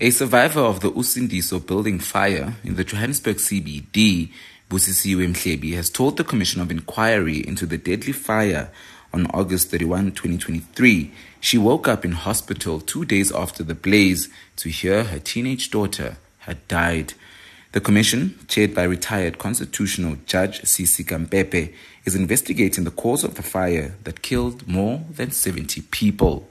A survivor of the Usindiso building fire in the Johannesburg CBD, Busisiwe Mhlebi, has told the Commission of Inquiry into the deadly fire on August 31, 2023, she woke up in hospital two days after the blaze to hear her teenage daughter had died. The commission, chaired by retired constitutional judge Sisi Khampepe, is investigating the cause of the fire that killed more than 70 people.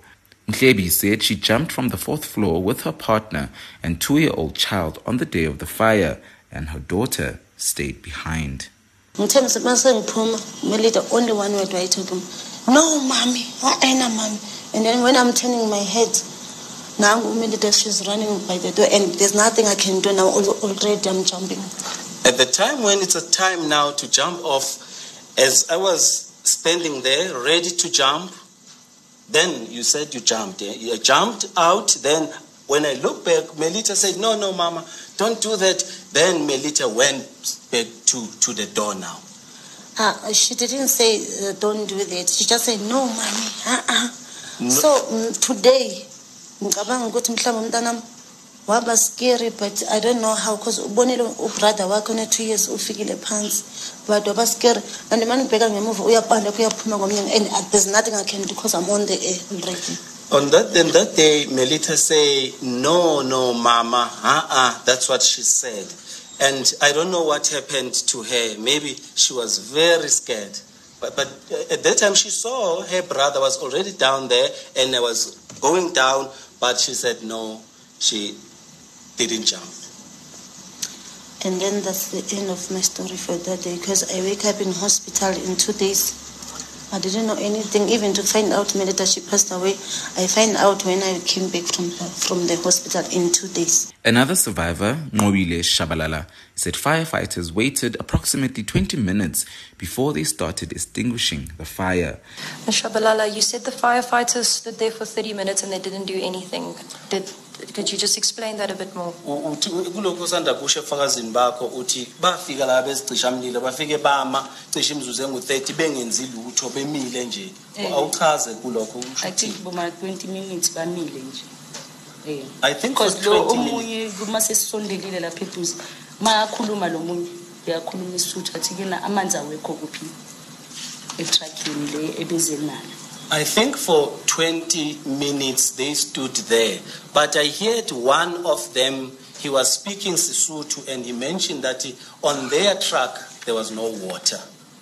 Mhlebi said she jumped from the fourth floor with her partner and two-year-old child on the day of the fire, and her daughter stayed behind. ngithembisa uma sengiphuma melida only one word wayithola him no mommy ayina mommy and then when i'm turning my head nangu umelida she's running by the door and there's nothing i can do now already i'm jumping At the time when it's a time now to jump off, as I was standing there ready to jump, then you said you jumped. eh? You jumped out. Then when I looked back, Melita said, No, no, Mama, don't do that. Then Melita went back to, to the door now. ah she didn't say uh, don't do that she just said no mommy uh-uh. No. so mm, today ngicabanga ukuthi mhlawumbe umntanami waba scary but i don't know how because ubonile ubrother wakhe one-two years ufikile phansi but waba scary and mane ngibheka ngemuva uyapanda kuyaphuma komnyango and uh, there's nothing i can do because i'm on the air already On that, then that day, Melita say, "No, no, Mama, uh-uh." That's what she said, and I don't know what happened to her. Maybe she was very scared, but but uh, at that time she saw her brother was already down there, and I was going down, but she said no, she didn't jump. and then that's the end of my story for that day because i wake up in hospital in two days I didn't know anything, even to find out maybe that she passed away. I find out when I came back from from the hospital in two days. Another survivor, Nqobile Tshabalala, said firefighters waited approximately 20 minutes before they started extinguishing the fire. Ms. Tshabalala, you said the firefighters stood there for 30 minutes and they didn't do anything. Did, could you just explain that a bit more? Uthi kulokhu osanda kusho ebufakazini bakho uthi bafika la bezicishamlilo bafike bama cishe imizuzu engu-30 bengenzi lutho bemile nje. Eh. awuchaze kulokho i think boma 20 minutes bamile nje. Eh. I think lo 20 minutes. omunye uma sesisondelile lapha eduze uma akhuluma lo munye uyakhuluma isuthu athi kena amanzi awekho kuphi? Etruckini le ebeze nayo I think for 20 minutes they stood there, but I heard one of them, he was speaking Sisutu and he mentioned that he- on their truck there was no water.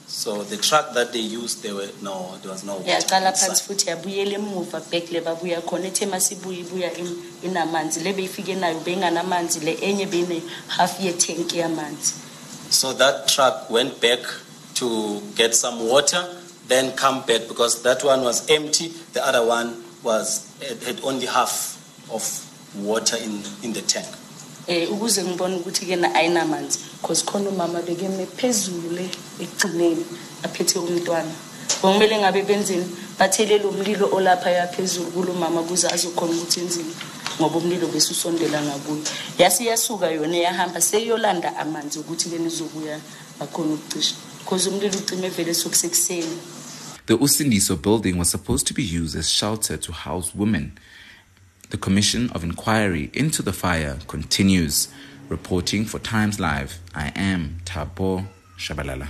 So the truck that they used, there were no, there was no water. yaqala inside. phansi futhi yabuyela emuva back le babuya khona ethe masibuya ibuya in- inamanzi le beyifike nayo beyinganamanzi le enye beyine half ye tank yamanzi So that truck went back to get some water, then come back because that one was empty. The other one was had, only half of water in, in the tank. eh ukuze ngibone ukuthi ke na ayinamanzi because khona umama bekeme phezulu le ekugcineni aphethe umntwana bomele ngabe benzeni bathelela umlilo olapha yaphezulu kulo mama kuze azokhona ukuthi enzini ngoba umlilo besusondela ngakuyo yasi yasuka yona yahamba seyiyolanda amanzi ukuthi ke nizobuya bakhona ukucisha because umlilo ucime vele sokusekuseni The Usindiso building was supposed to be used as shelter to house women. The Commission of Inquiry into the fire continues. Reporting for Times Live, I am Tabo Shabalala.